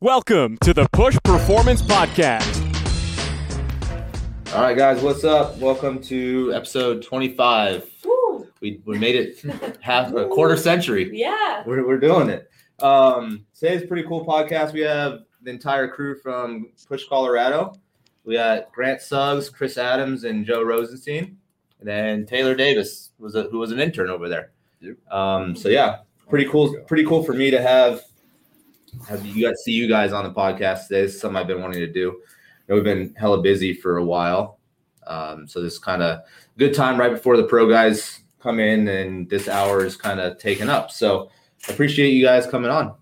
Welcome to the Push Performance Podcast. All right, guys, what's up? Welcome to episode 25. Woo. We, we made it half a quarter century. Yeah. We're, we're doing it. Um, today's a pretty cool podcast. We have the entire crew from Push Colorado. We got Grant Suggs, Chris Adams, and Joe Rosenstein, and then Taylor Davis was a, who was an intern over there. Um, so yeah, pretty cool. Pretty cool for me to have have you guys see you guys on the podcast today. This is something I've been wanting to do. You know, we've been hella busy for a while, um, so this is kind of good time right before the pro guys come in, and this hour is kind of taken up. So appreciate you guys coming on.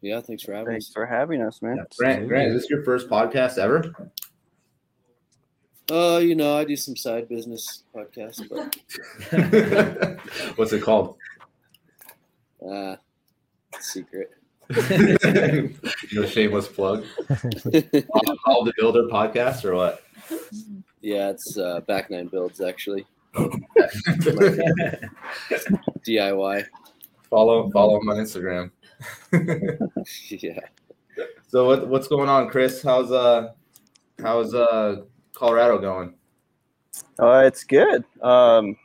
Yeah, thanks for having Thanks us. for having us, man. Grant, Grant, is this your first podcast ever? Uh, you know, I do some side business podcasts, but What's it called? uh, secret. no shameless plug. All the Builder podcast or what? Yeah, it's uh, back nine builds actually. DIY. follow follow him on Instagram. yeah. So what what's going on, Chris? How's uh how's uh Colorado going? Uh, it's good. Um,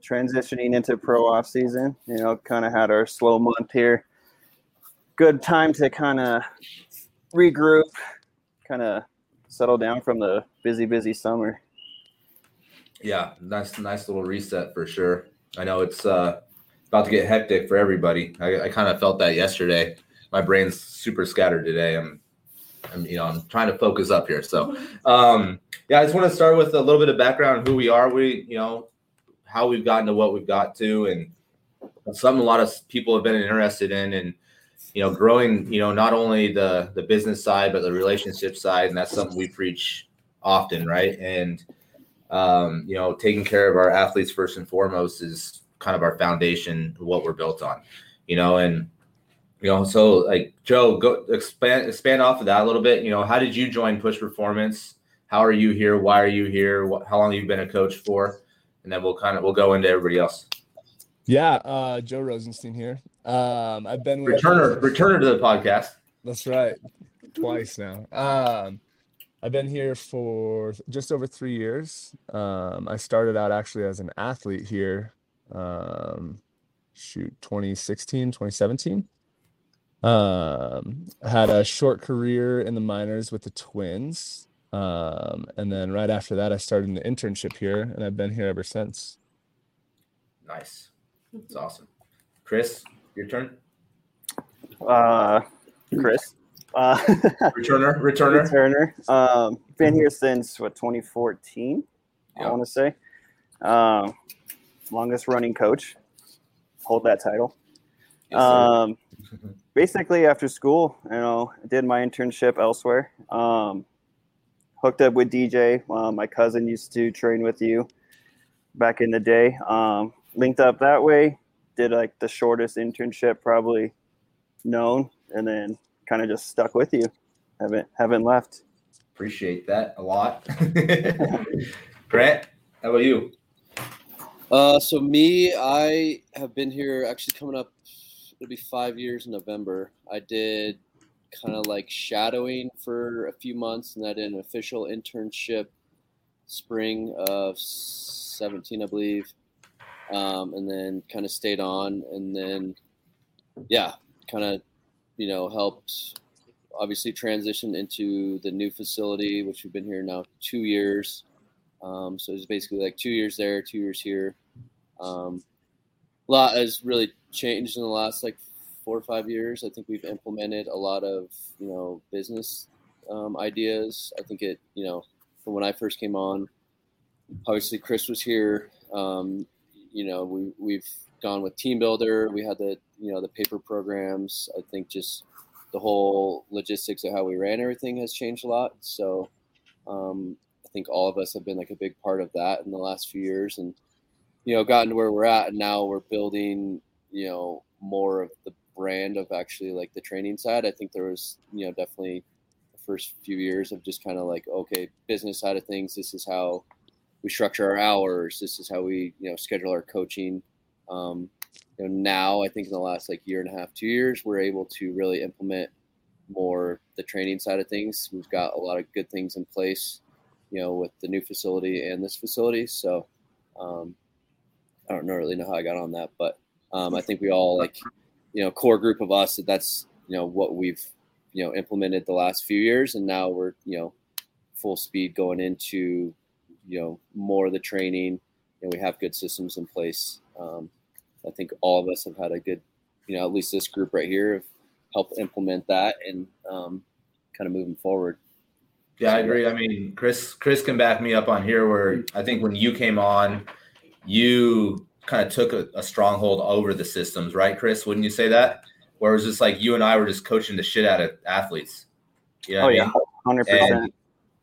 transitioning into pro off season, you know, kind of had our slow month here. Good time to kind of regroup, kind of settle down from the busy, busy summer. Yeah, nice nice little reset for sure. I know it's uh about to get hectic for everybody. I, I kind of felt that yesterday. My brain's super scattered today. I'm I'm you know I'm trying to focus up here. So um yeah, I just want to start with a little bit of background who we are. We you know how we've gotten to what we've got to and something a lot of people have been interested in and you know growing you know not only the the business side but the relationship side and that's something we preach often right? And um, you know taking care of our athletes first and foremost is kind of our foundation what we're built on you know? And you know so like joe go expand expand off of that a little bit. You know how did you join push performance? How are you here? Why are you here? What, how long have you been a coach for? And then we'll kind of we'll go into everybody else. Yeah, uh, Joe Rosenstein here. Um, I've been with returner returner to the podcast That's right, twice now. Um, I've been here for just over three years. Um, I started out actually as an athlete here. Um, shoot, 2016, 2017. Um, had a short career in the minors with the Twins. Um, and then right after that, I started an internship here, and I've been here ever since. nice it's awesome chris your turn Uh, Chris, uh, returner returner Turner. Um, been here since what 2014, Yeah. I want to say. Um, longest running coach. Hold that title. Yes. Um, basically, after school, you know, I did my internship elsewhere. Um, hooked up with DJ. Uh, my cousin used to train with you back in the day. Um, linked up that way. Did like the shortest internship probably known, and then kind of just stuck with you. Haven't haven't left. appreciate that a lot grant how about you Uh, so me, I have been here actually coming up. It'll be five years in November. I did kind of like shadowing for a few months, and I did an official internship spring of seventeen, I believe, um, and then kind of stayed on, and then yeah, kind of you know helped obviously transition into the new facility, which we've been here now two years. Um, so it's basically like two years there, two years here. Um, a lot has really changed in the last like four or five years. I think we've implemented a lot of you know business um, ideas. I think it you know from when I first came on, obviously Chris was here. Um, you know we we've gone with TeamBuildr. We had the you know the paper programs. I think just the whole logistics of how we ran everything has changed a lot. So um, I think all of us have been like a big part of that in the last few years, and you know, gotten to where we're at, and now we're building, you know, more of the brand of actually like the training side. I think there was, you know, definitely the first few years of just kind of like, okay, business side of things. This is how we structure our hours. This is how we, you know, schedule our coaching. Um, you know, now I think in the last like year and a half, two years, we're able to really implement more the training side of things. We've got a lot of good things in place, you know, with the new facility and this facility. So um, I don't know really know how I got on that, but um, I think we all like, you know, core group of us that that's you know what we've you know implemented the last few years, and now we're you know full speed going into you know more of the training, and we have good systems in place. Um, I think all of us have had a good, you know, at least this group right here have helped implement that and um, kind of moving forward. Yeah, I agree. I mean, Chris, Chris can back me up on here. Where I think when you came on, you kind of took a, a stronghold over the systems, right, Chris? Wouldn't you say that? Where it was just like you and I were just coaching the shit out of athletes. You know oh what I yeah, mean? hundred And, percent.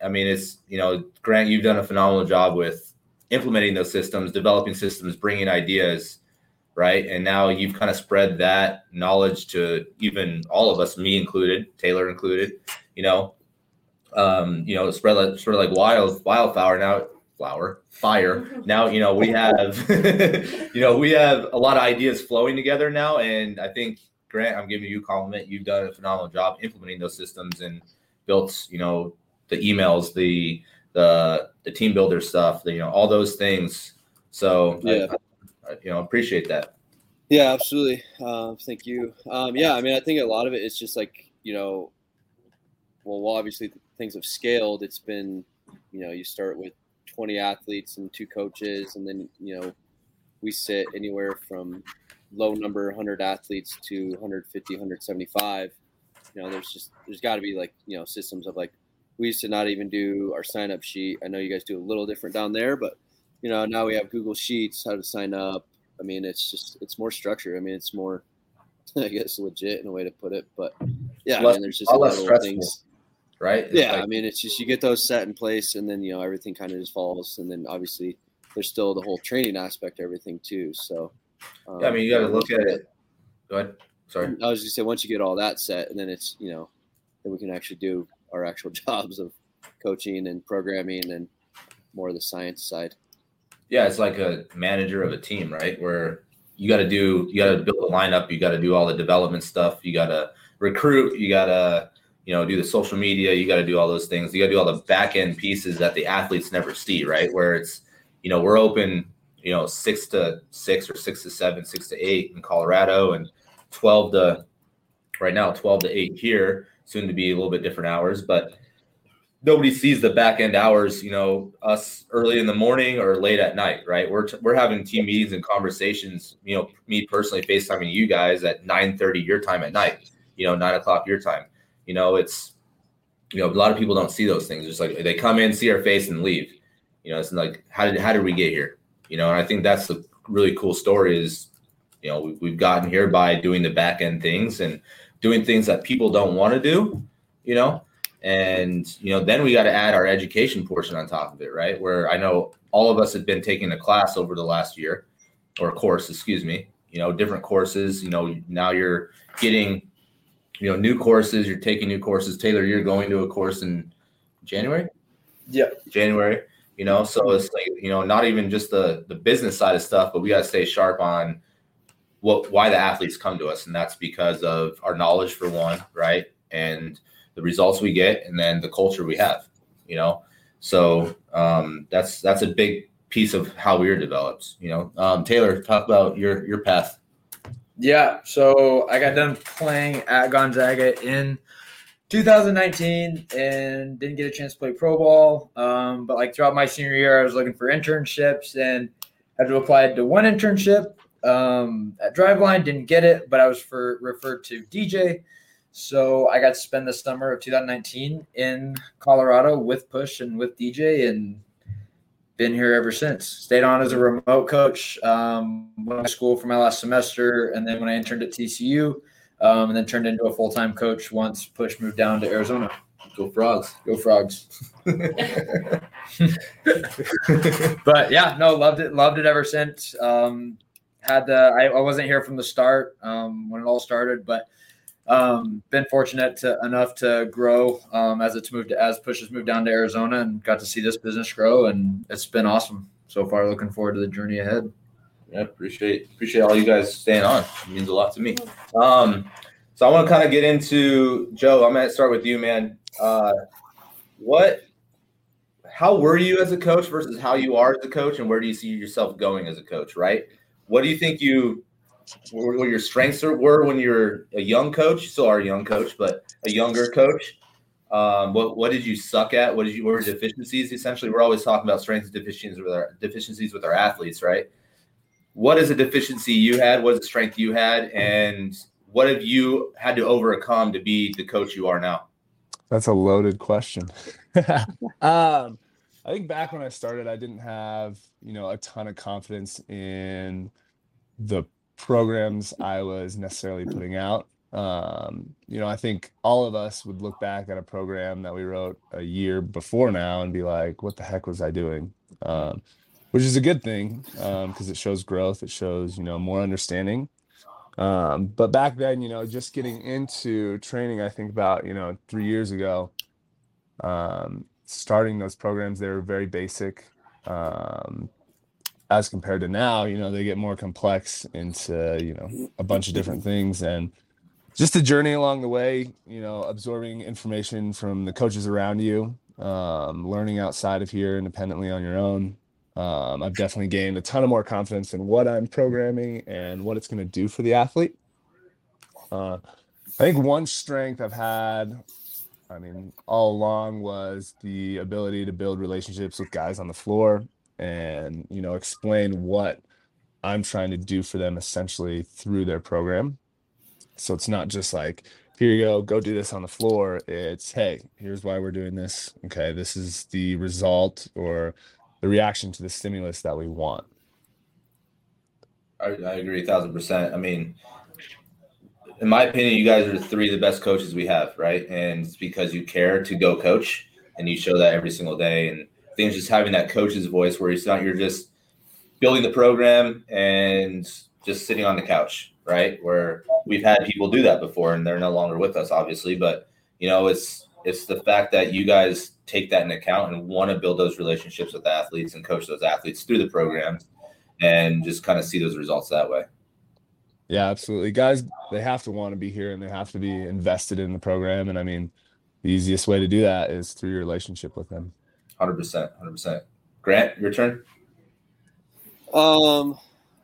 I mean, it's you know, Grant, you've done a phenomenal job with implementing those systems, developing systems, bringing ideas, right? And now you've kind of spread that knowledge to even all of us, me included, Taylor included. You know, um, you know, spread like sort of like wild wildflower now. Flower, fire. Now you know we have, you know, we have a lot of ideas flowing together now, and I think Grant, I'm giving you a compliment. You've done a phenomenal job implementing those systems and built, you know, the emails, the the the TeamBuildr stuff, the, you know, all those things. So Yeah. I, I, you know, appreciate that. Yeah, absolutely. Um, thank you. Um, yeah, I mean, I think a lot of it is just like you know, well, well, obviously things have scaled. It's been, you know, you start with 20 athletes and two coaches, and then you know, we sit anywhere from low number 100 athletes to 150, 175. You know, there's just there's got to be like you know systems of like we used to not even do our sign up sheet. I know you guys do a little different down there, but you know now we have Google Sheets, how to sign up. I mean, it's just it's more structure. I mean, it's more, I guess, legit in a way to put it. But yeah, I mean, there's just a lot of things. Right? It's Yeah, like- I mean, it's just you get those set in place, and then you know everything kind of just falls, and then obviously there's still the whole training aspect, of everything too. So, um, yeah, I mean, you got to look at get- it. Go ahead. Sorry. I was just say once you get all that set, and then it's you know, then we can actually do our actual jobs of coaching and programming and more of the science side. yeah, it's like a manager of a team, right? Where you got to do, you got to build a lineup, you got to do all the development stuff, you got to recruit, you got to, you know, do the social media, you got to do all those things, you got to do all the back end pieces that the athletes never see, right? Where it's, you know, we're open, you know, six to six or six to seven, six to eight in Colorado, and twelve to right now, twelve to eight here, soon to be a little bit different hours, but nobody sees the back end hours, you know, us early in the morning or late at night, right? We're, we're having team meetings and conversations, you know, me personally FaceTiming you guys at 9 30 your time at night, you know, nine o'clock your time. You know, it's, you know, a lot of people don't see those things. it's like they come in, see our face and leave. You know, it's like, how did, how did we get here? You know, and I think that's the really cool story is, you know, we, we've gotten here by doing the back end things and doing things that people don't want to do, you know, and you know then we got to add our education portion on top of it right? Where i know all of us have been taking a class over the last year or course excuse me you know different courses you know now you're getting you know new courses you're taking new courses. Taylor you're going to a course in january? Yeah. january you know? So it's like you know not even just the the business side of stuff but we got to stay sharp on what why the athletes come to us and that's because of our knowledge for one right and the results we get and then the culture we have you know? So um, that's that's a big piece of how we were developed you know? Um, taylor talk about your your path. Yeah, so I got done playing at Gonzaga in 2019 and didn't get a chance to play pro ball. Um, but like throughout my senior year, I was looking for internships and had to apply to one internship um, at Driveline. Didn't get it, but I was for referred to DJ. So I got to spend the summer of 2019 in Colorado with Push and with DJ, and been here ever since. Stayed on as a remote coach. Um, went to school for my last semester, and then when I interned at TCU, um, and then turned into a full time coach once Push moved down to Arizona. go frogs Go Frogs! but yeah, no, loved it. Loved it ever since. Um, had the I, I wasn't here from the start um, when it all started, but um, been fortunate to, enough to grow um, as it's moved to, as Push has moved down to Arizona and got to see this business grow, and it's been awesome so far. Looking forward to the journey ahead. yeah appreciate appreciate all you guys staying on it means a lot to me um So I want to kind of get into Joe. I'm going to start with you, man. Uh, what, how were you as a coach versus how you are as a coach, and where do you see yourself going as a coach? Right? What do you think you, what your strengths were when you're a young coach? You still are a young coach, but a younger coach. Um, what what did you suck at? What did you what were deficiencies? Essentially, we're always talking about strengths and deficiencies with our deficiencies with our athletes, right? What is a deficiency you had? What is a strength you had? And what have you had to overcome to be the coach you are now? That's a loaded question. um, I think back when I started, I didn't have you know a ton of confidence in the programs I was necessarily putting out. Um, you know, I think all of us would look back at a program that we wrote a year before now and be like, "What the heck was I doing?" Um, which is a good thing because um, it shows growth. It shows you know more understanding. Um, but back then, you know, just getting into training, I think about, you know, three years ago, um, starting those programs, they were very basic. Um, as compared to now, you know, they get more complex into, you know, a bunch of different things. And just a journey along the way, you know, absorbing information from the coaches around you, um, learning outside of here independently on your own, um, I've definitely gained a ton of more confidence in what I'm programming and what it's going to do for the athlete. Uh, I think one strength I've had, I mean, all along was the ability to build relationships with guys on the floor and, you know, explain what I'm trying to do for them essentially through their program. So it's not just like, here you go, go do this on the floor. It's, hey, here's why we're doing this. Okay, this is the result or the reaction to the stimulus that we want. I, I agree a thousand percent. I mean, in my opinion, you guys are three of the best coaches we have, right? And it's because you care to go coach and you show that every single day. And I think just having that coach's voice where it's not you're just building the program and just sitting on the couch, right? Where we've had people do that before and they're no longer with us, obviously. But you know, it's it's the fact that you guys take that into account and want to build those relationships with athletes and coach those athletes through the programs and just kind of see those results that way. Yeah, absolutely. Guys, they have to want to be here and they have to be invested in the program. And I mean, the easiest way to do that is through your relationship with them. 100%. 100%. Grant, your turn. Um,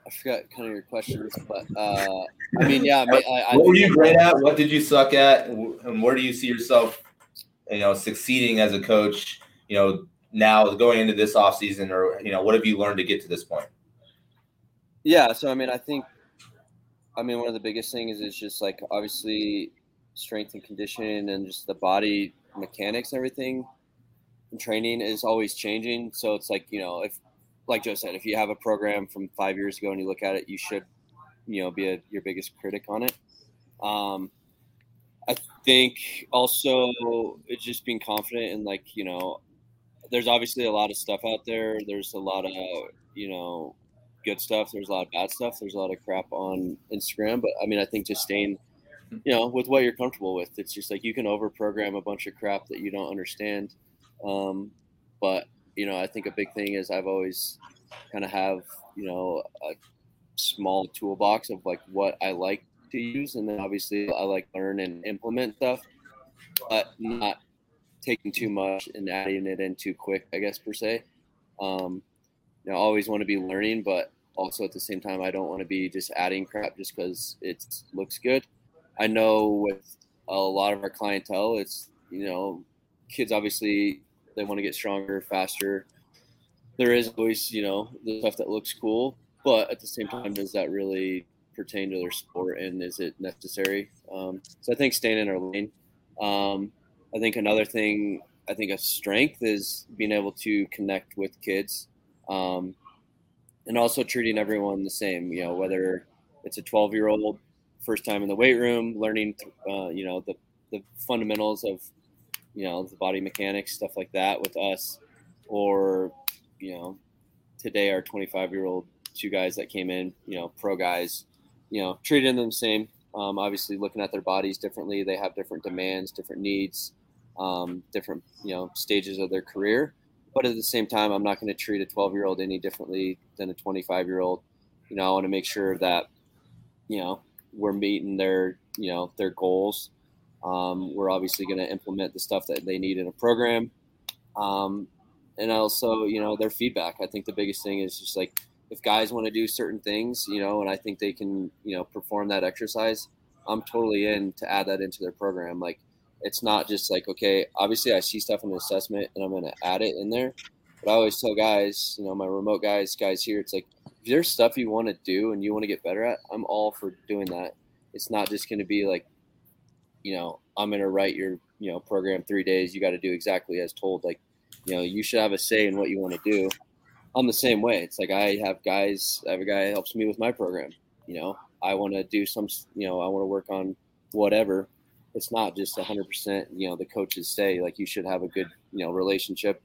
I forgot kind of your questions, but uh, I mean, yeah. I mean, I, I what were you great at? What did you suck at? And where do you see yourself you know, succeeding as a coach, you know, now going into this off season, or you know, what have you learned to get to this point? Yeah, so I mean, I think, I mean, one of the biggest things is just like obviously strength and conditioning and just the body mechanics and everything. And training is always changing, so it's like you know, if like Joe said, if you have a program from five years ago and you look at it, you should, you know, be a, your biggest critic on it. Um, I think also it's just being confident and like you know, there's obviously a lot of stuff out there. There's a lot of you know good stuff. There's a lot of bad stuff. There's a lot of crap on Instagram. But I mean, I think just staying, you know, with what you're comfortable with. It's just like you can over program a bunch of crap that you don't understand. Um, but you know, I think a big thing is I've always kind of have you know a small toolbox of like what I like to use, and then obviously I like learn and implement stuff, but not taking too much and adding it in too quick, I guess per se. Um, know, I always want to be learning, but also at the same time, I don't want to be just adding crap just because it looks good. I know with a lot of our clientele, it's you know, kids obviously they want to get stronger, faster. There is always you know the stuff that looks cool, but at the same time, does that really pertain to their sport and is it necessary? Um, so I think staying in our lane. Um, I think another thing, I think a strength is being able to connect with kids um, and also treating everyone the same, you know, whether it's a 12 year old first time in the weight room, learning, uh, you know, the, the fundamentals of, you know, the body mechanics, stuff like that with us, or, you know, today our 25 year old two guys that came in, you know, pro guys, you know, treating them the same. Um, obviously, looking at their bodies differently. They have different demands, different needs, um, different you know stages of their career. But at the same time, I'm not going to treat a 12 year old any differently than a 25 year old. You know, I want to make sure that you know we're meeting their you know their goals. Um, we're obviously going to implement the stuff that they need in a program, um, and also you know their feedback. I think the biggest thing is just like if guys want to do certain things, you know, and I think they can you know perform that exercise. I'm totally in to add that into their program. Like it's not just like okay, obviously I see stuff in the assessment and I'm going to add it in there. But I always tell guys, you know, my remote guys, guys here, it's like if there's stuff you want to do and you want to get better at, I'm all for doing that. It's not just going to be like, you know, I'm going to write your, you know, program three days. You got to do exactly as told. Like, you know, you should have a say in what you want to do. I'm the same way. It's like I have guys, I have a guy helps me with my program. You know, I want to do some, you know, I want to work on whatever. It's not just 100%, you know, the coaches say like you should have a good, you know, relationship.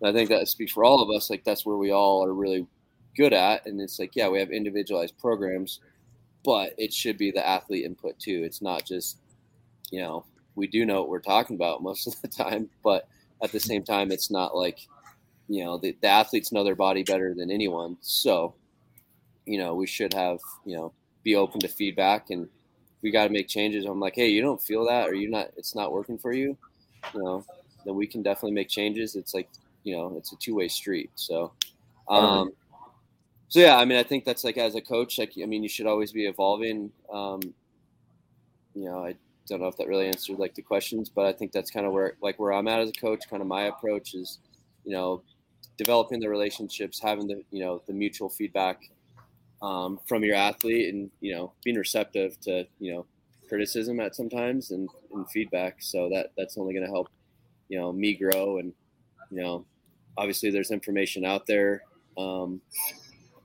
And I think that speaks for all of us. Like that's where we all are really good at. And it's like, yeah, we have individualized programs, but it should be the athlete input too. It's not just, you know, we do know what we're talking about most of the time, but at the same time, it's not like, you know, the, the athletes know their body better than anyone. So, you know, we should have, you know, be open to feedback and we got to make changes. I'm like, hey, you don't feel that, or you're not, it's not working for you, you know, then we can definitely make changes. It's like, you know, it's a two way street. So, um, so yeah, I mean, I think that's like as a coach, like I mean, you should always be evolving. Um, you know, I don't know if that really answered like the questions, but I think that's kind of where like where I'm at as a coach. Kind of my approach is, you know, developing the relationships, having the you know the mutual feedback um, from your athlete, and you know being receptive to you know criticism at sometimes and, and feedback. So that that's only going to help you know me grow and you know obviously there's information out there. Um,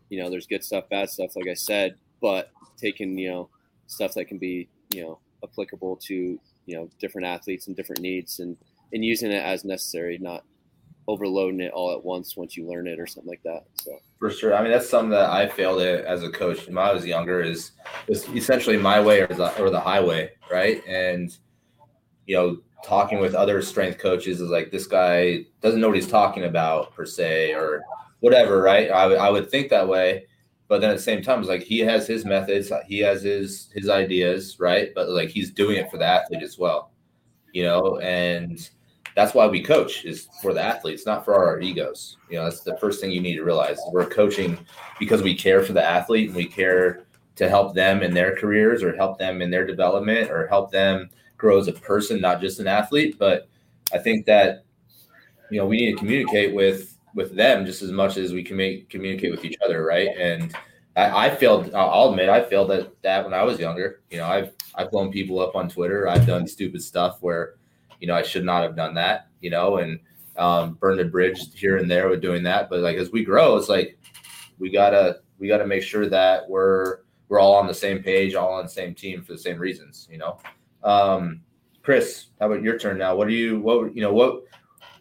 you know, there's good stuff, bad stuff, like I said, but taking, you know, stuff that can be, you know, applicable to, you know, different athletes and different needs and, and using it as necessary, not overloading it all at once once you learn it or something like that. So for sure. I mean, that's something that I failed at as a coach when I was younger is, essentially my way or the, or the highway. Right. And, you know, talking with other strength coaches is like, this guy doesn't know what he's talking about per se, or, whatever, right? I, w- I would think that way. But then at the same time, it's like he has his methods, he has his his ideas, right? But like he's doing it for the athlete as well, you know, and that's why we coach is for the athletes, not for our egos. You know, that's the first thing you need to realize. We're coaching because we care for the athlete and we care to help them in their careers or help them in their development or help them grow as a person, not just an athlete. But I think that you know we need to communicate with with them just as much as we can make, communicate with each other, right? And I, I failed. I'll admit I failed at that when I was younger. You know, I've I've blown people up on Twitter. I've done stupid stuff where, you know, I should not have done that. You know, and um, burned a bridge here and there with doing that. But like as we grow, it's like we gotta we gotta make sure that we're we're all on the same page, all on the same team for the same reasons. You know, um, Chris, how about your turn now? What do you what you know what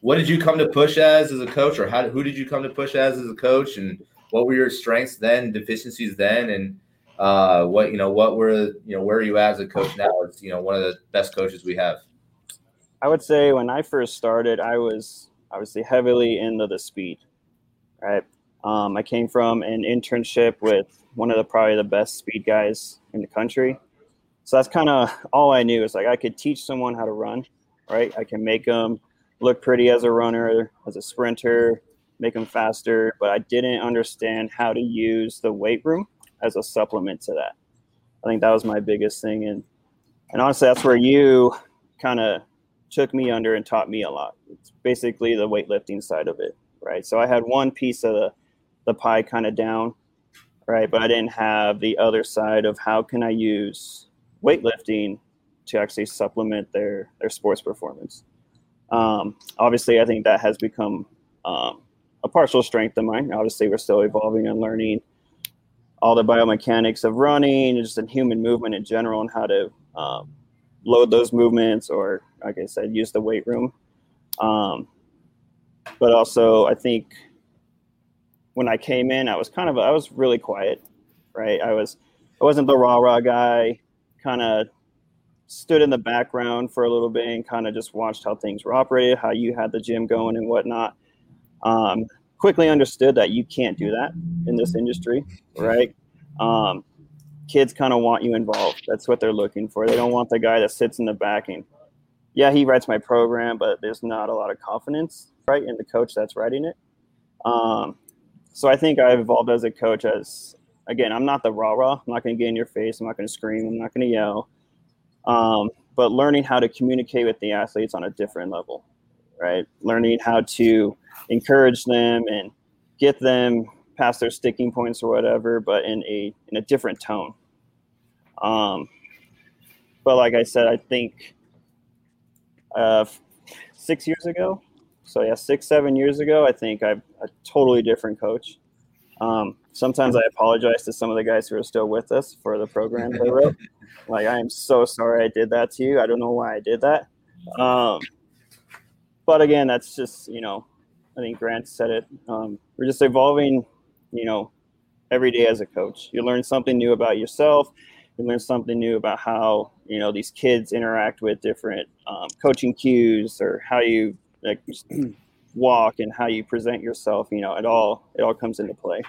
what did you come to push as as a coach, or how who did you come to push as as a coach, and what were your strengths then, deficiencies then, and uh, what you know, what were you know, where are you at as a coach now? It's you know one of the best coaches we have. I would say when I first started, I was obviously heavily into the speed. Right, um, I came from an internship with one of the probably the best speed guys in the country. So that's kind of all I knew. Is like I could teach someone how to run, right? I can make them look pretty as a runner, as a sprinter, make them faster, but I didn't understand how to use the weight room as a supplement to that. I think that was my biggest thing. And, and honestly, that's where you kind of took me under and taught me a lot. It's basically the weightlifting side of it, right? So I had one piece of the, the pie kind of down, right? But I didn't have the other side of how can I use weightlifting to actually supplement their, their sports performance. Um, obviously, I think that has become um, a partial strength of mine. Obviously, we're still evolving and learning all the biomechanics of running, just in human movement in general, and how to um, load those movements, or like I said, use the weight room. Um, but also, I think when I came in, I was kind of I was really quiet, right? I was I wasn't the rah rah guy, kind of stood in the background for a little bit and kind of just watched how things were operated, how you had the gym going and whatnot. Um, quickly understood that you can't do that in this industry, right? Um, kids kind of want you involved. That's what they're looking for. They don't want the guy that sits in the back and, yeah, he writes my program, but there's not a lot of confidence, right, in the coach that's writing it. Um, so I think I've evolved as a coach as, again, I'm not the rah rah. I'm not going to get in your face. I'm not going to scream. I'm not going to yell. Um, but learning how to communicate with the athletes on a different level, right? Learning how to encourage them and get them past their sticking points or whatever, but in a in a different tone. Um, but like I said, I think uh, six years ago, so yeah, six seven years ago, I think I'm a totally different coach. Um, sometimes I apologize to some of the guys who are still with us for the program they wrote. like I am so sorry I did that to you. I don't know why I did that. Um, but again, that's just you know, I think Grant said it. Um, we're just evolving you know, every day as a coach. You learn something new about yourself. You learn something new about how you know these kids interact with different um, coaching cues or how you like walk and how you present yourself. You know, it all it all comes into play.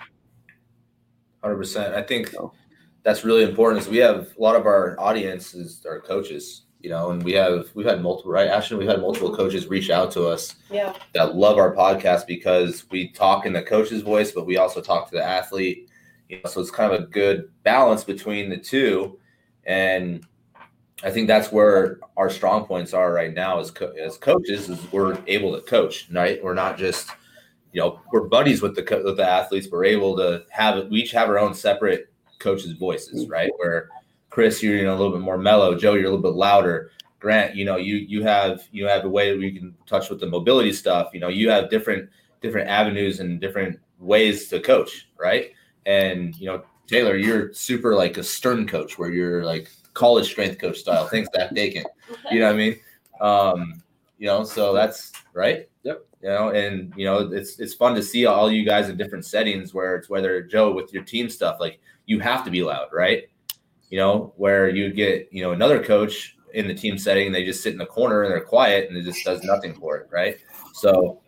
Hundred percent. I think that's really important. Is we have a lot of our audience is our coaches, you know, and we have we've had multiple right. Actually, we've had multiple coaches reach out to us Yeah. that love our podcast because we talk in the coach's voice, but we also talk to the athlete. You know, so it's kind of a good balance between the two, and I think that's where our strong points are right now as co- as coaches. Is we're able to coach, right? We're not just you know we're buddies with the co- with the athletes. We're able to have we each have our own separate coaches' voices, mm-hmm. right? Where Chris, you're you know a little bit more mellow. Joe, you're a little bit louder. Grant, you know, you you have you have a way we can touch with the mobility stuff. You know, you have different different avenues and different ways to coach, right? And you know, Taylor, you're super like a stern coach where you're like college strength coach style. Thanks, Zach Dakin. You know what I mean? Um, you know, so that's right. Yep. You know, and you know, it's it's fun to see all you guys in different settings where it's whether Joe with your team stuff, like you have to be loud, right? You know, where you get, you know, another coach in the team setting, they just sit in the corner and they're quiet and it just does nothing for it, right? So,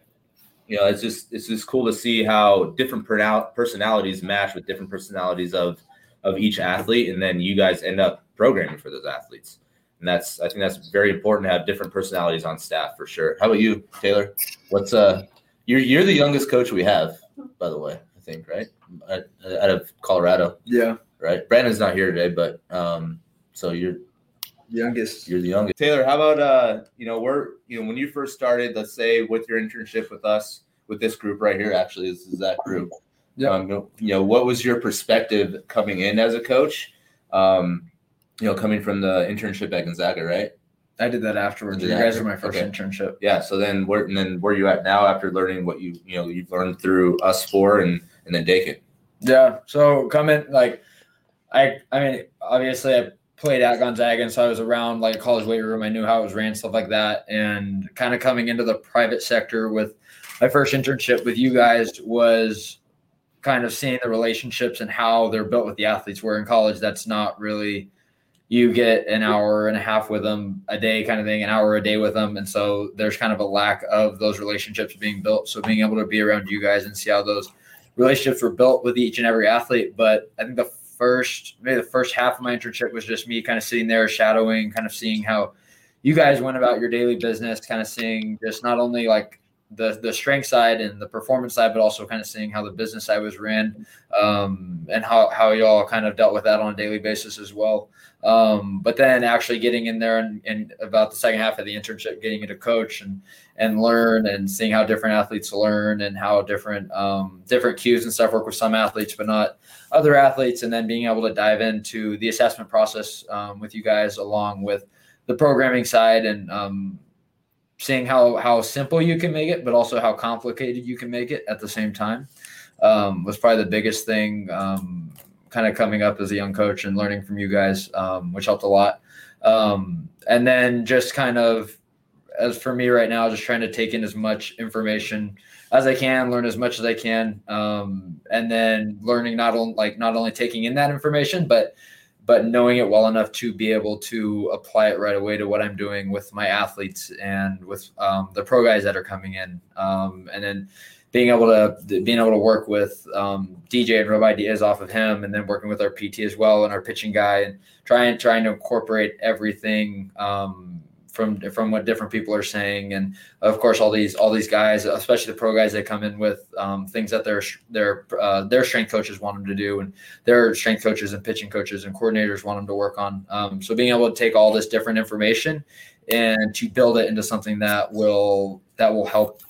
you know, it's just it's just cool to see how different personalities match with different personalities of of each athlete, and then you guys end up programming for those athletes. And that's I think that's very important to have different personalities on staff for sure. How about you, Taylor? What's uh you're you're the youngest coach we have, by the way, I think, right? Out out of Colorado, Yeah. right? Brandon's not here today, but um so you're Youngest. you're the youngest. Taylor, how about uh, you know, we're you know, when you first started, let's say with your internship with us, with this group right here, actually, this is that group. Yeah. Um, you know, what was your perspective coming in as a coach? Um, you know, coming from the internship at Gonzaga, right? I did that afterwards. Did You guys after? were my first Okay. internship. Yeah. So then where and then where you at now after learning what you you know you've learned through us four and and then Dakin. Yeah. So coming like I I mean obviously I played at Gonzaga and so I was around like a college weight room. I knew how it was ran, stuff like that. And kind of coming into the private sector with my first internship with you guys was kind of seeing the relationships and how they're built with the athletes. Where in college that's not really you get an hour and a half with them a day kind of thing, an hour a day with them. And so there's kind of a lack of those relationships being built. So being able to be around you guys and see how those relationships were built with each and every athlete. But I think the first, maybe the first half of my internship was just me kind of sitting there shadowing, kind of seeing how you guys went about your daily business, kind of seeing just not only like the the strength side and the performance side, but also kind of seeing how the business side was ran, um, and how how y'all kind of dealt with that on a daily basis as well. Um, but then actually getting in there and, and about the second half of the internship, getting into coach and and learn and seeing how different athletes learn and how different um, different cues and stuff work with some athletes, but not other athletes, and then being able to dive into the assessment process um, with you guys along with the programming side and um, seeing how how simple you can make it, but also how complicated you can make it at the same time um, was probably the biggest thing. Um, kind of coming up as a young coach and learning from you guys, um, which helped a lot. Um, and then just kind of as for me right now, just trying to take in as much information as I can, learn as much as I can, um, and then learning not only like not only taking in that information, but but knowing it well enough to be able to apply it right away to what I'm doing with my athletes and with um, the pro guys that are coming in, um, and then being able to being able to work with um, DJ and rub ideas off of him, and then working with our PT as well and our pitching guy, and trying trying to incorporate everything um, from from what different people are saying, and of course all these all these guys, especially the pro guys that come in with um, things that their their uh, their strength coaches want them to do, and their strength coaches and pitching coaches and coordinators want them to work on. Um, so being able to take all this different information and to build it into something that will that will help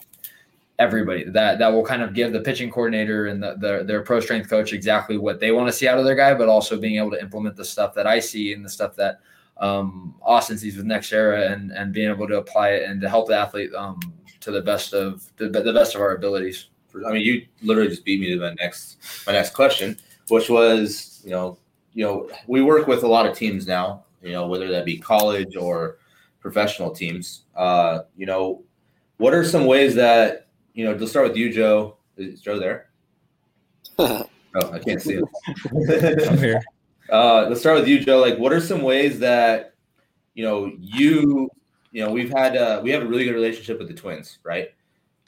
everybody that that will kind of give the pitching coordinator and the, the, their pro strength coach exactly what they want to see out of their guy but also being able to implement the stuff that i see and the stuff that um, Austin sees with NextEra and and being able to apply it and to help the athlete um, to the best of the, the best of our abilities. I mean, you literally just beat me to my next my next question, which was you know you know we work with a lot of teams now, you know whether that be college or professional teams. Uh, you know, what are some ways that you know? Let's start with you, Joe. Is Joe there? oh, I can't see him. I'm here. Uh, let's start with you, Joe. Like, what are some ways that you know you you know we've had uh, we have a really good relationship with the twins, right?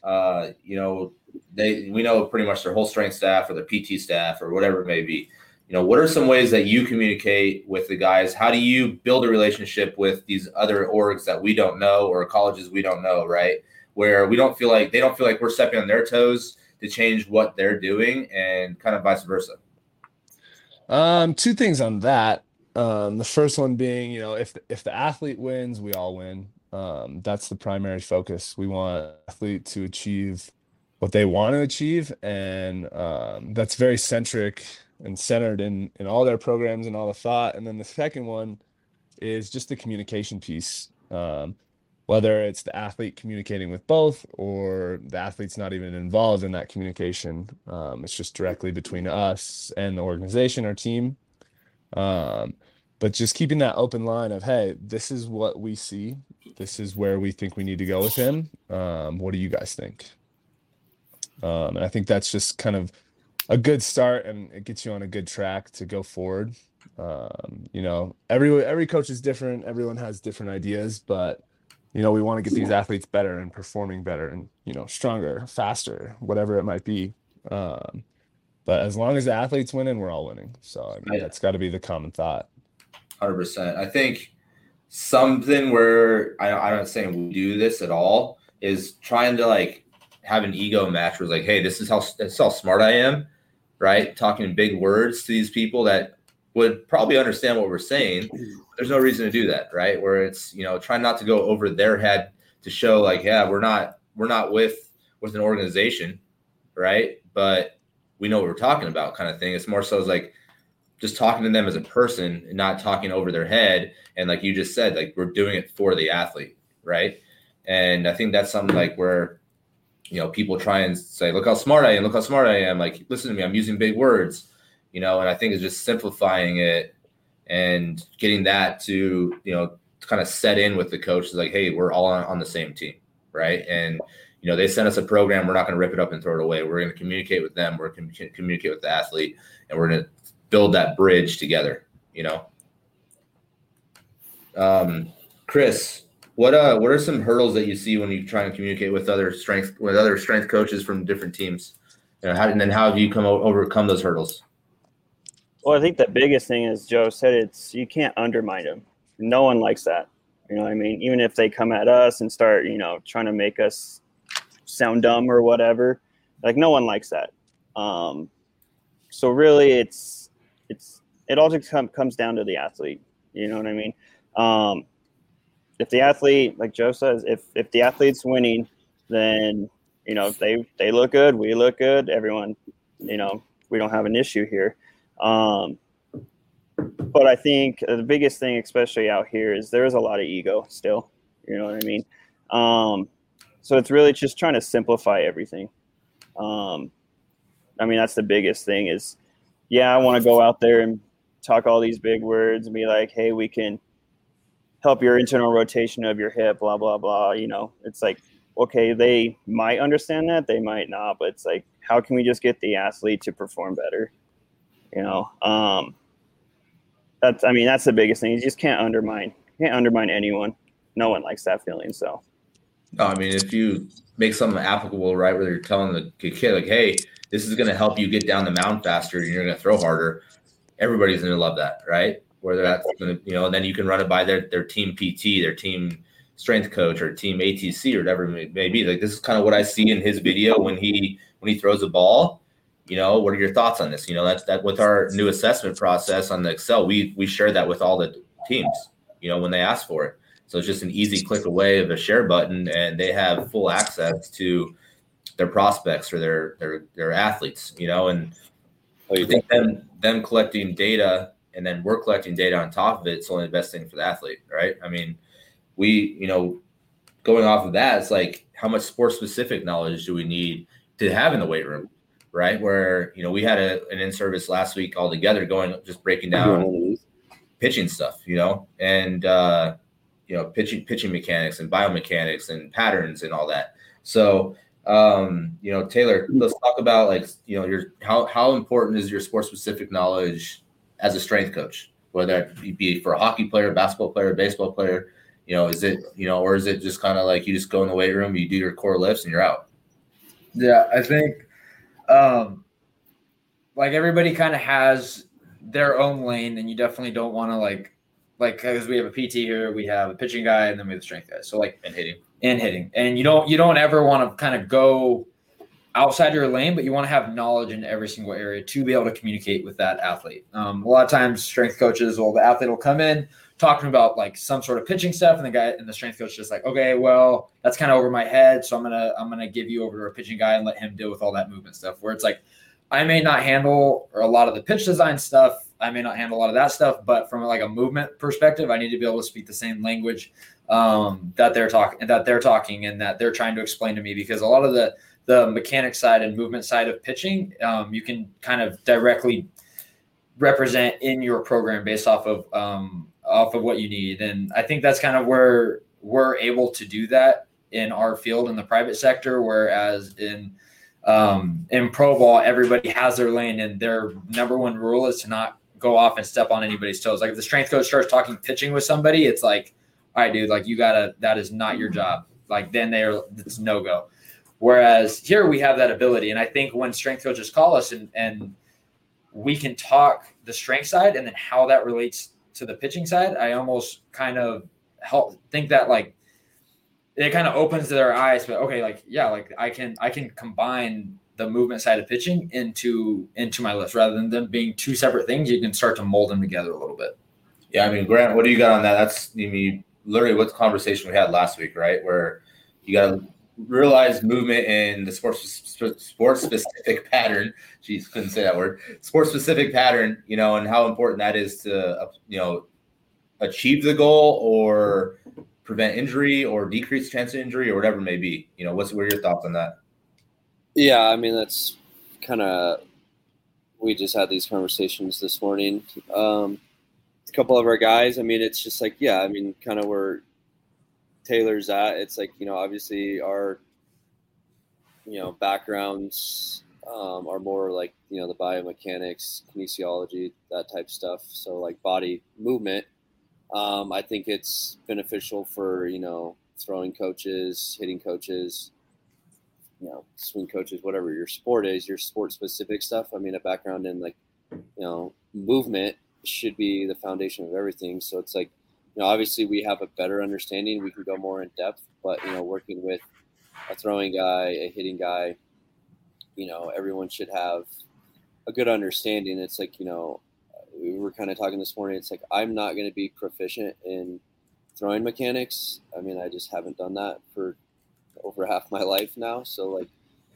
Uh, you know, they we know pretty much their whole strength staff or the PT staff or whatever it may be. You know, what are some ways that you communicate with the guys? How do you build a relationship with these other orgs that we don't know or colleges we don't know, right? Where we don't feel like they don't feel like we're stepping on their toes to change what they're doing and kind of vice versa. Um, two things on that. Um, the first one being, you know, if if the athlete wins, we all win. Um, that's the primary focus. We want athlete to achieve what they want to achieve, and um, that's very centric and centered in in all their programs and all the thought. And then the second one is just the communication piece. Um, whether it's the athlete communicating with both or the athlete's not even involved in that communication. Um, it's just directly between us and the organization or team. Um, but just keeping that open line of, hey, this is what we see. This is where we think we need to go with him. Um, what do you guys think? Um, and I think that's just kind of a good start and it gets you on a good track to go forward. Um, you know, every every coach is different. Everyone has different ideas, but you know, we want to get these athletes better and performing better and, you know, stronger, faster, whatever it might be. Um, but as long as the athletes winning, we're all winning. So I mean, that's got to be the common thought. Hundred percent. I think something where I, I'm not saying we do this at all is trying to like have an ego match where it's like, hey, this is how this is how smart I am, right? Talking big words to these people that would probably understand what we're saying. There's no reason to do that, right? Where it's you know trying not to go over their head to show like yeah we're not we're not with with an organization, right? But we know what we're talking about, kind of thing. It's more so like just talking to them as a person and not talking over their head. And like you just said, like we're doing it for the athlete, right? And I think that's something like where you know people try and say, look how smart I am, look how smart I am. Like listen to me, I'm using big words you know, and I think it's just simplifying it and getting that to, you know, kind of set in with the coach is like, hey, we're all on, on the same team, right? And you know, they sent us a program. We're not going to rip it up and throw it away. We're going to communicate with them. We're going to communicate with the athlete, and we're going to build that bridge together. You know, um, Chris, what uh, what are some hurdles that you see when you try to communicate with other strength with other strength coaches from different teams? You know, how, and then how have you come overcome those hurdles? Well, I think the biggest thing is Joe said it's you can't undermine them. No one likes that. You know what I mean? Even if they come at us and start, you know, trying to make us sound dumb or whatever, like no one likes that. Um, so really, it's it's it all just come, comes down to the athlete. You know what I mean? Um, if the athlete, like Joe says, if if the athlete's winning, then you know they they look good, we look good, everyone, you know, we don't have an issue here. Um, but I think the biggest thing, especially out here, is there is a lot of ego still. You know what I mean? Um, so it's really just trying to simplify everything. Um, I mean, that's the biggest thing is, yeah, I want to go out there and talk all these big words and be like, hey, we can help your internal rotation of your hip, blah, blah, blah. You know, it's like, okay, they might understand that, they might not, but it's like, how can we just get the athlete to perform better? You know, um, that's I mean that's the biggest thing. You just can't undermine can't undermine anyone. No one likes that feeling. So No, I mean, if you make something applicable, right, where you're telling the kid, like, hey, this is going to help you get down the mound faster and you're going to throw harder, everybody's going to love that, right? Whether that's going to, you know, and then you can run it by their, their team PT, their team strength coach or team ATC or whatever it may be. Like, this is kind of what I see in his video when he, when he throws a ball. You know, what are your thoughts on this? You know, that's that with our new assessment process on the Excel, we we share that with all the teams, you know, when they ask for it so it's just an easy click away of a share button, and they have full access to their prospects or their their their athletes. You know, and oh, I think them them collecting data and then we're collecting data on top of it. It's only the best thing for the athlete, right? I mean, we you know going off of that, it's like how much sports specific knowledge do we need to have in the weight room, right? Where you know we had a, an in service last week all together, going just breaking down pitching stuff, you know, and uh, you know pitching pitching mechanics and biomechanics and patterns and all that. So um, you know, Taylor, let's talk about like you know your how how important is your sport specific knowledge as a strength coach, whether it be for a hockey player, basketball player, baseball player. You know, is it you know, or is it just kind of like you just go in the weight room, you do your core lifts, and you're out? Yeah, I think um, like everybody kind of has their own lane, and you definitely don't want to like like because we have a PT here, we have a pitching guy, and then we have a strength guy. So like and hitting and hitting, and you don't you don't ever want to kind of go outside your lane, but you want to have knowledge in every single area to be able to communicate with that athlete. Um, a lot of times, strength coaches will the athlete will come in talking about like some sort of pitching stuff, and the guy and the strength coach just like, okay, well, that's kind of over my head, so I'm gonna I'm gonna give you over to a pitching guy and let him deal with all that movement stuff. Where it's like, I may not handle or a lot of the pitch design stuff I may not handle a lot of that stuff, but from like a movement perspective, I need to be able to speak the same language um, that they're talking that they're talking and that they're trying to explain to me because a lot of the the mechanic side and movement side of pitching, um, you can kind of directly represent in your program based off of um, off of what you need, and I think that's kind of where we're able to do that in our field in the private sector, whereas in um, in pro ball, everybody has their lane, and their number one rule is to not go off and step on anybody's toes. Like if the strength coach starts talking pitching with somebody, it's like, all right, dude, like you gotta, that is not your job. Like then they're, it's no go. Whereas here we have that ability. And I think when strength coaches call us and, and we can talk the strength side and then how that relates to the pitching side, I almost kind of help think that like it kind of opens their eyes, but okay, like, yeah, like I can, I can combine the movement side of pitching into into my list rather than them being two separate things. You can start to mold them together a little bit. Yeah, I mean, Grant, what do you got on that? That's I mean, literally what the conversation we had last week, right? Where you got to realize movement in the sports sports specific pattern. Jeez, couldn't say that word. Sports specific pattern, you know, and how important that is to uh, you know achieve the goal or prevent injury or decrease chance of injury or whatever it may be. You know, what's what are your thoughts on that? Yeah, I mean that's kind of we just had these conversations this morning. Um, a couple of our guys. I mean, it's just like yeah. I mean, kind of where Taylor's at. It's like you know, obviously our you know backgrounds um, are more like you know the biomechanics, kinesiology, that type stuff. So like body movement. Um, I think it's beneficial for you know throwing coaches, hitting coaches, you know swing coaches whatever your sport is your sport specific stuff i mean a background in like you know movement should be the foundation of everything so it's like you know obviously we have a better understanding we can go more in depth but you know working with a throwing guy a hitting guy you know everyone should have a good understanding it's like you know we were kind of talking this morning it's like i'm not going to be proficient in throwing mechanics i mean i just haven't done that for over half my life now. So like,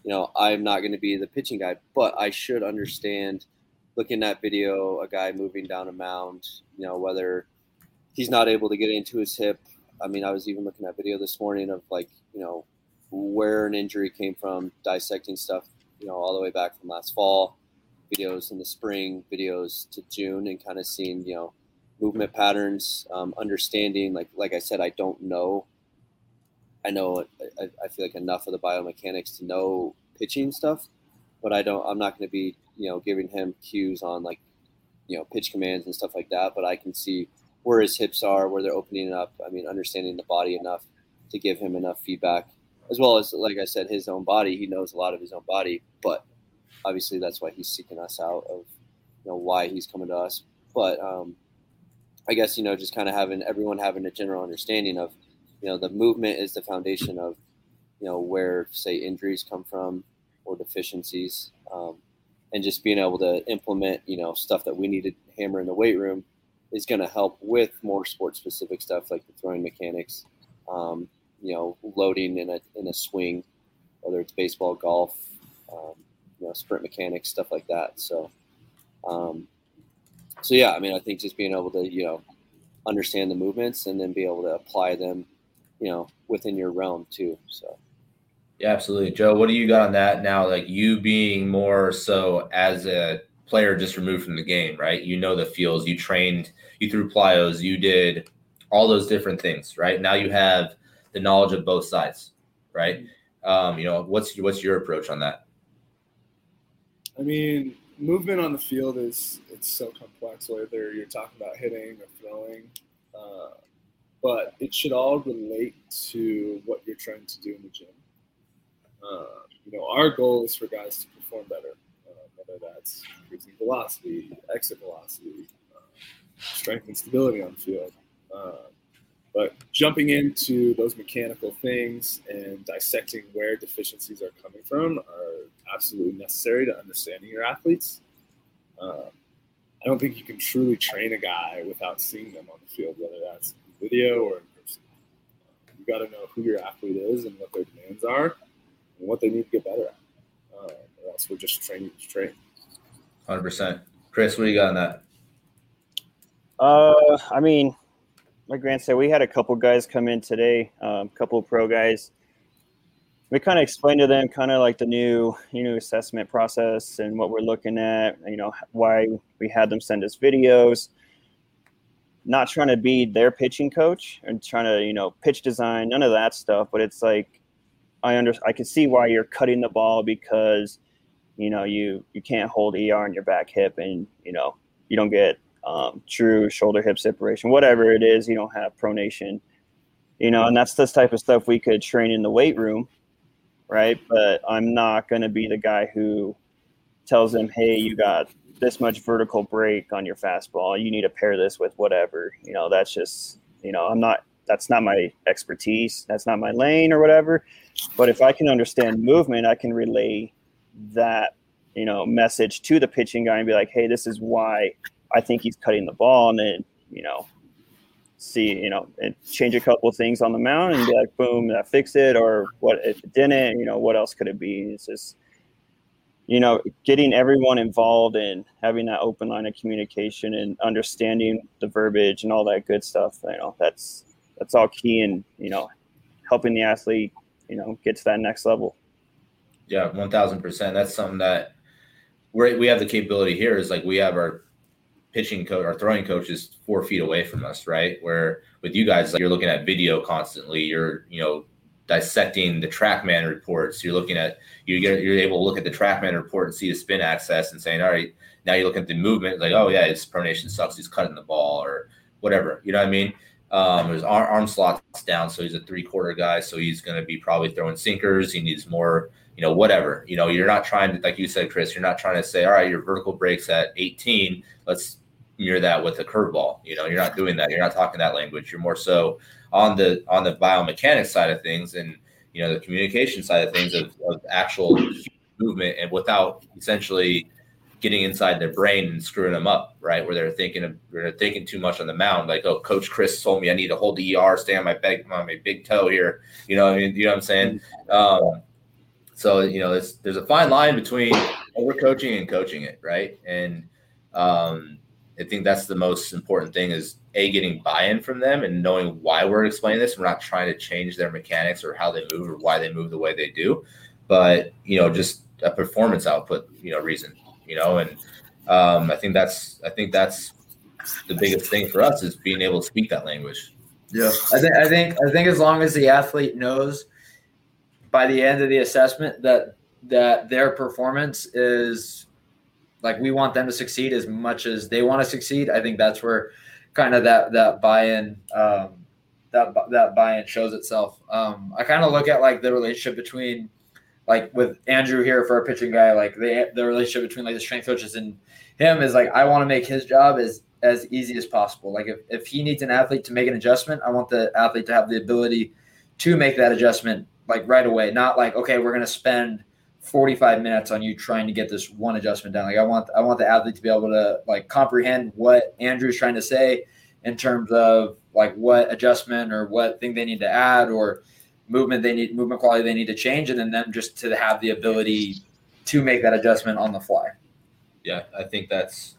you know, I'm not going to be the pitching guy, but I should understand looking at video, a guy moving down a mound, you know, whether he's not able to get into his hip. I mean, I was even looking at video this morning of like, you know, where an injury came from, dissecting stuff, you know, all the way back from last fall, videos in the spring, videos to June, and kind of seeing, you know, movement patterns, um, understanding. Like, like I said, I don't know I know I, I feel like enough of the biomechanics to know pitching stuff, but I don't. I'm not going to be you know giving him cues on like you know pitch commands and stuff like that. But I can see where his hips are, where they're opening up. I mean, understanding the body enough to give him enough feedback, as well as like I said, his own body. He knows a lot of his own body, but obviously that's why he's seeking us out of you know why he's coming to us. But um, I guess you know just kind of having everyone having a general understanding of you know the movement is the foundation of you know where say injuries come from or deficiencies um, and just being able to implement you know stuff that we need to hammer in the weight room is going to help with more sports specific stuff like the throwing mechanics um, you know loading in a in a swing whether it's baseball golf um, you know sprint mechanics stuff like that so um, so yeah i mean i think just being able to you know understand the movements and then be able to apply them you know within your realm too so Yeah, absolutely. Joe, what do you got on that now? Like you being more so as a player just removed from the game, right? You know the feels, you trained, you threw plyos, you did all those different things, right? Now you have the knowledge of both sides, right? Um, you know, what's what's your approach on that? I mean, movement on the field is it's so complex. Whether you're talking about hitting or throwing, uh, but it should all relate to what you're trying to do in the gym. Uh, you know, our goal is for guys to perform better, whether that's increasing velocity, exit velocity, uh, strength and stability on the field. Uh, but jumping into those mechanical things and dissecting where deficiencies are coming from are absolutely necessary to understanding your athletes. Um, I don't think you can truly train a guy without seeing them on the field, whether that's video or in person. You got to know who your athlete is and what their demands are and what they need to get better at. Uh, or else we're just training to train. Hundred percent. Chris, what do you got on that? Uh, I mean, like Grant said, we had a couple guys come in today, a um, couple pro guys. We kind of explained to them kind of like the new, you know, assessment process and what we're looking at. You know, why we had them send us videos. Not trying to be their pitching coach and trying to, you know, pitch design, none of that stuff. But it's like, I under, I can see why you're cutting the ball because, you know, you you can't hold ER on your back hip, and you know, you don't get um, true shoulder hip separation, whatever it is, you don't have pronation, you know, and that's this type of stuff we could train in the weight room, right? But I'm not going to be the guy who tells them, hey, you got this much vertical break on your fastball. You need to pair this with whatever, you know, that's just, you know, I'm not, that's not my expertise. That's not my lane or whatever. But if I can understand movement, I can relay that, you know, message to the pitching guy and be like, hey, this is why I think he's cutting the ball, and then you know, see you know, and change a couple things on the mound, and be like, boom, that fixed it, or what if it didn't? You know, what else could it be? It's just you know, getting everyone involved and having that open line of communication and understanding the verbiage and all that good stuff. You know, that's that's all key in you know helping the athlete you know get to that next level. Yeah, one thousand percent. That's something that we we have the capability here. Is like we have our pitching coach, our throwing coach is four feet away from us, right? Where with you guys, like you're looking at video constantly. You're, you know, dissecting the TrackMan reports. You're looking at you get you're able to look at the TrackMan report and see the spin axis and saying, all right, now you look at the movement, like, oh yeah, his pronation sucks. He's cutting the ball or whatever. You know what I mean? Um, his arm, arm slots down, so he's a three quarter guy, so he's going to be probably throwing sinkers. He needs more, you know, whatever. You know, you're not trying to, like you said, Chris, you're not trying to say, all right, your vertical breaks at 18. Let's mirror that with a curveball. You know, you're not doing that. You're not talking that language. You're more so on the on the biomechanics side of things and you know the communication side of things of, of actual movement and without essentially getting inside their brain and screwing them up, right? Where they're thinking of they're thinking too much on the mound, like, oh, Coach Chris told me I need to hold the ER, stay on my big on my big toe here. You know, I mean, you know what I'm saying? Um, so you know, there's there's a fine line between overcoaching and coaching it, right? And um, I think that's the most important thing is a getting buy-in from them and knowing why we're explaining this. We're not trying to change their mechanics or how they move or why they move the way they do, but you know, just a performance output, you know, reason, you know, and um, I think that's I think that's the biggest thing for us is being able to speak that language. Yeah, I think I think I think as long as the athlete knows by the end of the assessment that that their performance is like we want them to succeed as much as they want to succeed. I think that's where kind of that that buy-in um, that that buy-in shows itself. Um, I kind of look at like the relationship between like with Andrew here for a pitching guy, like the the relationship between like the strength coaches and him is like I want to make his job as as easy as possible. Like if, if he needs an athlete to make an adjustment, I want the athlete to have the ability to make that adjustment like right away. Not like, okay, we're gonna spend 45 minutes on you trying to get this one adjustment down. Like I want I want the athlete to be able to like comprehend what Andrew's trying to say in terms of like what adjustment or what thing they need to add or movement they need movement quality they need to change and then them just to have the ability to make that adjustment on the fly. Yeah, I think that's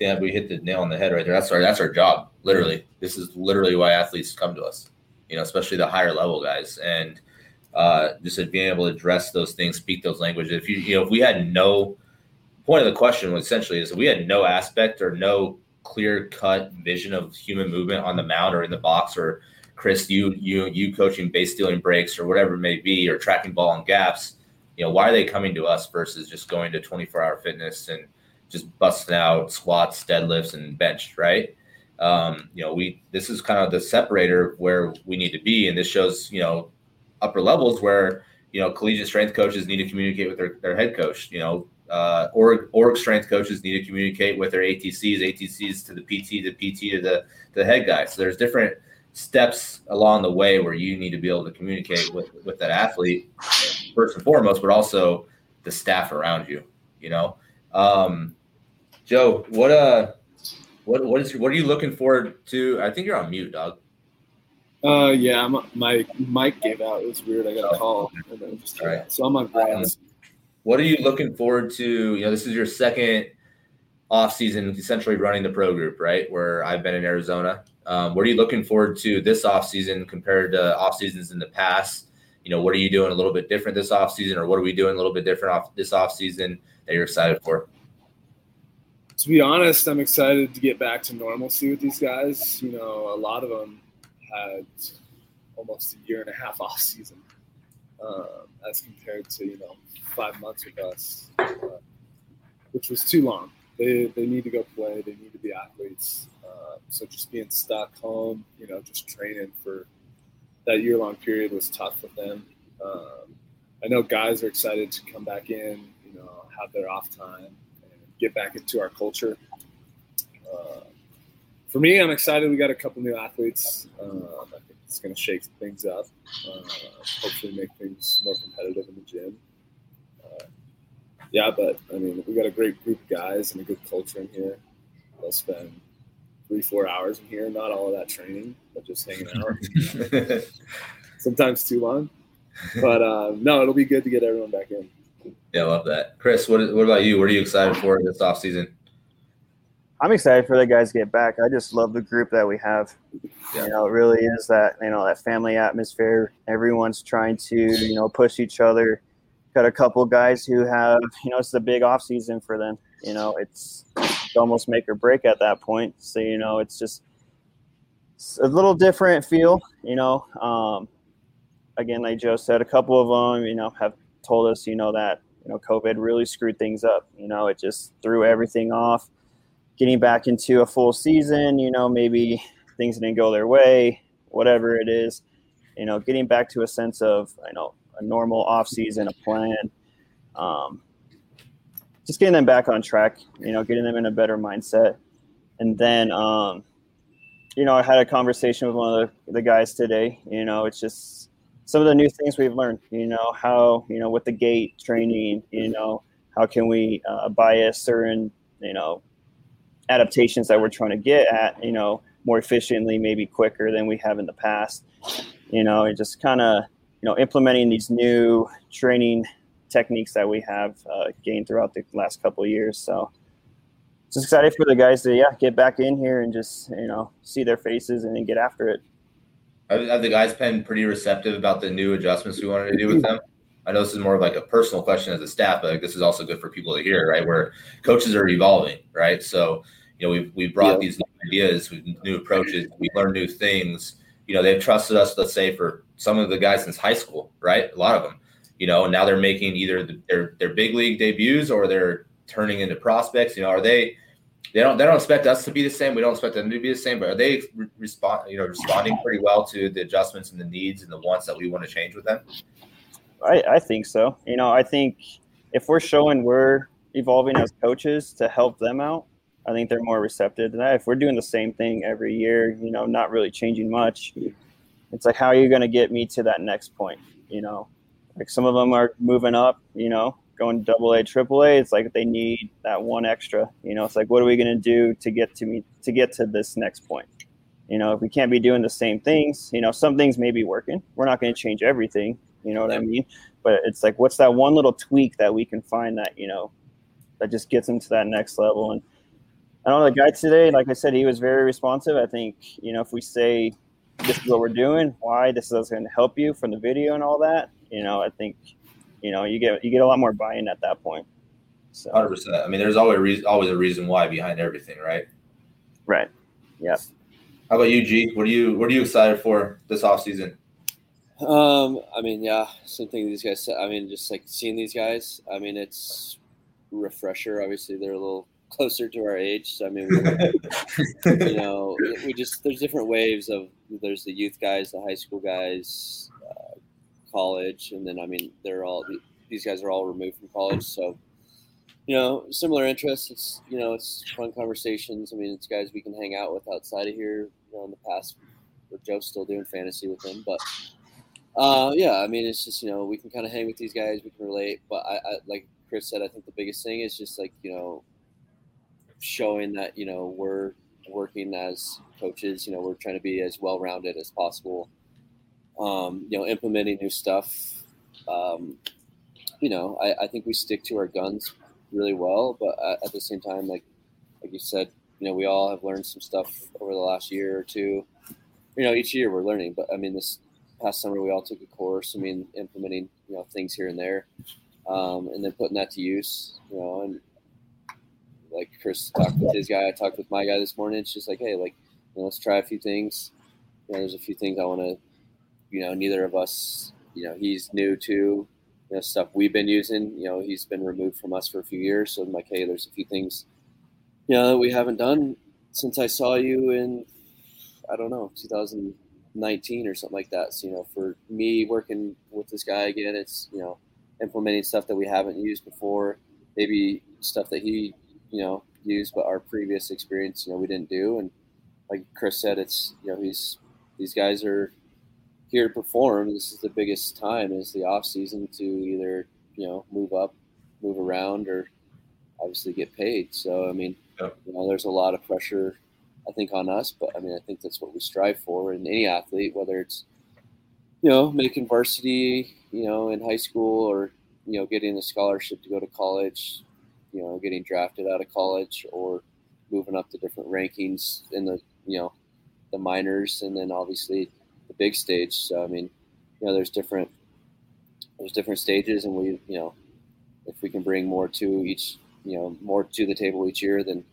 yeah, we hit the nail on the head right there. That's our that's our job. Literally, this is literally why athletes come to us. You know, especially the higher level guys, and uh, just being able to address those things, speak those languages. If you you know, if we had no point of the question was essentially is we had no aspect or no clear cut vision of human movement on the mound or in the box or Chris, you you you coaching base stealing breaks or whatever it may be, or tracking ball on gaps. You know, why are they coming to us versus just going to 24 hour fitness and just busting out squats, deadlifts, and bench, right? Um, you know, we this is kind of the separator where we need to be, and this shows you know upper levels where you know collegiate strength coaches need to communicate with their, their head coach. You know, uh, org, org strength coaches need to communicate with their ATCs, ATCs to the PT, the PT to the to the head guy. So there's different steps along the way where you need to be able to communicate with with that athlete first and foremost, but also the staff around you. You know, um, Joe, what uh, what what is what are you looking forward to? I think you're on mute, dog. Uh, yeah, I'm, my mic gave out. It was weird. I got a call, and then just right. so I'm on grass. What are you looking forward to? You know, this is your second off season, essentially running the pro group, right? Where I've been in Arizona. Um, what are you looking forward to this off season compared to off seasons in the past? You know, what are you doing a little bit different this off season, or what are we doing a little bit different off this off season that you're excited for? To be honest, I'm excited to get back to normalcy with these guys. You know, a lot of them had almost a year and a half off season, um, as compared to you know five months with us, uh, which was too long. They they need to go play. They need to be athletes. Um, so just being stuck home, you know, just training for that year long period was tough for them. Um, I know guys are excited to come back in, you know, have their off time and get back into our culture. Uh, for me, I'm excited. We got a couple new athletes. Um, I think it's going to shake things up. Uh, hopefully, make things more competitive in the gym. Uh, yeah, but I mean, we got a great group of guys and a good culture in here. They'll spend three, four hours in here. Not all of that training, but just hanging out. Sometimes too long. But uh, no, it'll be good to get everyone back in. Yeah, I love that. Chris, what, what about you? What are you excited for this off season? I'm excited for the guys to get back. I just love the group that we have. Yeah. You know, it really is that you know that family atmosphere. Everyone's trying to you know push each other. Got a couple guys who have you know it's a big off season for them. You know, it's almost make or break at that point. So you know, it's just it's a little different feel. You know, um, again, like Joe said, a couple of them, you know, have told us, you know, that you know, COVID really screwed things up. You know, it just threw everything off. Getting back into a full season, you know, maybe things didn't go their way, whatever it is. You know, getting back to a sense of, you know, a normal off season, a plan. Um, just getting them back on track, you know, getting them in a better mindset. And then, um, you know, I had a conversation with one of the, guys today. You know, it's just some of the new things we've learned. You know, how you know with the gait training. You know, how can we uh, bias certain you know adaptations that we're trying to get at. You know, more efficiently, maybe quicker than we have in the past. You know, and just kind of you know implementing these new training techniques that we have uh, gained throughout the last couple of years. So just excited for the guys to yeah get back in here and just you know see their faces and then get after it. Have the guys been pretty receptive about the new adjustments we wanted to do with them? I know this is more of like a personal question as a staff, but like this is also good for people to hear, right? Where coaches are evolving, right? So you know we've we brought yeah. these new ideas, new approaches, we learn new things. You know they've trusted us, let's say, for some of the guys since high school, right? A lot of them you know, and now they're making either the, their their big league debuts or they're turning into prospects. You know, are they they don't they don't expect us to be the same. We don't expect them to be the same. But are they re- respond you know responding pretty well to the adjustments and the needs and the wants that we want to change with them? I, I think so. You know, I think if we're showing we're evolving as coaches to help them out, I think they're more receptive to that. If we're doing the same thing every year, you know, not really changing much, it's like how are you going to get me to that next point? You know, like some of them are moving up, you know, going double A, triple A. It's like they need that one extra. You know, it's like what are we going to do to get to me to get to this next point? You know, if we can't be doing the same things, you know, some things may be working. We're not going to change everything. You know what I mean? But it's like, what's that one little tweak that we can find that you know that just gets them to that next level? And I don't know the guy today. Like I said, he was very responsive. I think you know if we say this is what we're doing, why this is going to help you from the video and all that, you know, I think you know you get you get a lot more buy-in at that point. So Hundred percent. I mean, there's always a reason, always a reason why behind everything, right? right, yeah. How about you, G? What are you What are you excited for this off season? Um, I mean, yeah, same thing these guys said. I mean, just like seeing these guys. I mean, it's refresher. Obviously, they're a little closer to our age. So I mean, you know, we just there's different waves of there's the youth guys, the high school guys, uh, college, and then I mean, they're all these guys are all removed from college, so you know, similar interests. It's you know, it's fun conversations. I mean, it's guys we can hang out with outside of here. You know, in the past, Joe's still doing fantasy with him, but uh, yeah, I mean, it's just you know we can kind of hang with these guys, we can relate. But I, I, like Chris said, I think the biggest thing is just like you know showing that you know we're working as coaches. You know, we're trying to be as well rounded as possible. Um, you know, implementing new stuff. Um, you know, I, I think we stick to our guns really well, but at, at the same time, like like you said, you know, we all have learned some stuff over the last year or two. You know, each year we're learning, but I mean, this past summer we all took a course. I mean, implementing you know things here and there, um, and then putting that to use. You know, and like Chris talked with his guy, I talked with my guy this morning. It's just like, hey, like you know, let's try a few things. You know, there's a few things I want to, you know, neither of us, you know, he's new to, you know, stuff we've been using. You know, he's been removed from us for a few years, so I'm like, hey, there's a few things, you know, that we haven't done since I saw you in, I don't know, 2000- 19 or something like that. So, you know, for me working with this guy again, it's, you know, implementing stuff that we haven't used before, maybe stuff that he, you know, used, but our previous experience, you know, we didn't do. And like Chris said, it's, you know, he's, these guys are here to perform. This is the biggest time is the off season to either, you know, move up, move around or obviously get paid. So, I mean, Yeah. you know, there's a lot of pressure I think on us, but I mean, I think that's what we strive for in any athlete, whether it's you know making varsity, you know, in high school, or you know getting a scholarship to go to college, you know, getting drafted out of college, or moving up to different rankings in the you know the minors, and then obviously the big stage. So I mean, you know, there's different there's different stages, and we you know if we can bring more to each you know more to the table each year, then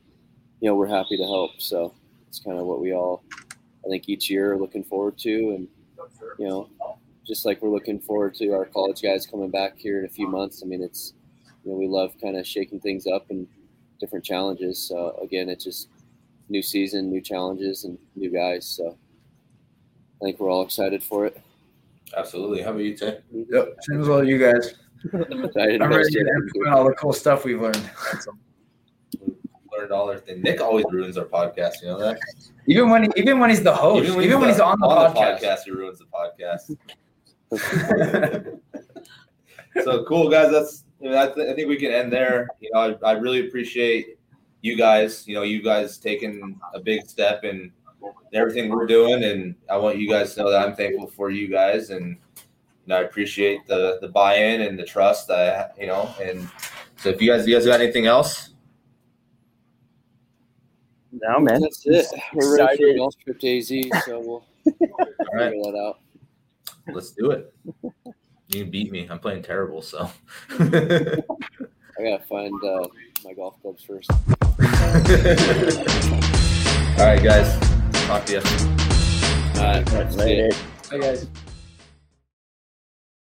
you know we're happy to help. So it's kind of what we all, I think, each year are looking forward to, and you know, just like we're looking forward to our college guys coming back here in a few months. I mean, it's you know we love kind of shaking things up and different challenges. So again, it's just new season, new challenges, and new guys. So I think we're all excited for it. Absolutely. How about you, Tay? Yep. Same as well, you guys. I'm ready to implement all the cool stuff we've learned. All our thing. Nick always ruins our podcast. You know that. Even when even when he's the host, even when, he's, on the podcast. he ruins the podcast. so cool, guys. That's I, mean, I, th- I think we can end there. You know, I, I really appreciate you guys. You know, you guys taking a big step in everything we're doing, and I want you guys to know that I'm thankful for you guys, and you know, I appreciate the the buy-in and the trust. that I you know, and so if you guys, you guys got anything else? No, man. That's it. We're ready for a Excited. golf trip to AZ, so we'll All right, figure that out. let's do it. You can beat me. I'm playing terrible, so. I gotta find uh, my golf clubs first. All right, guys. Talk to you. All right, see. Later. Hey guys.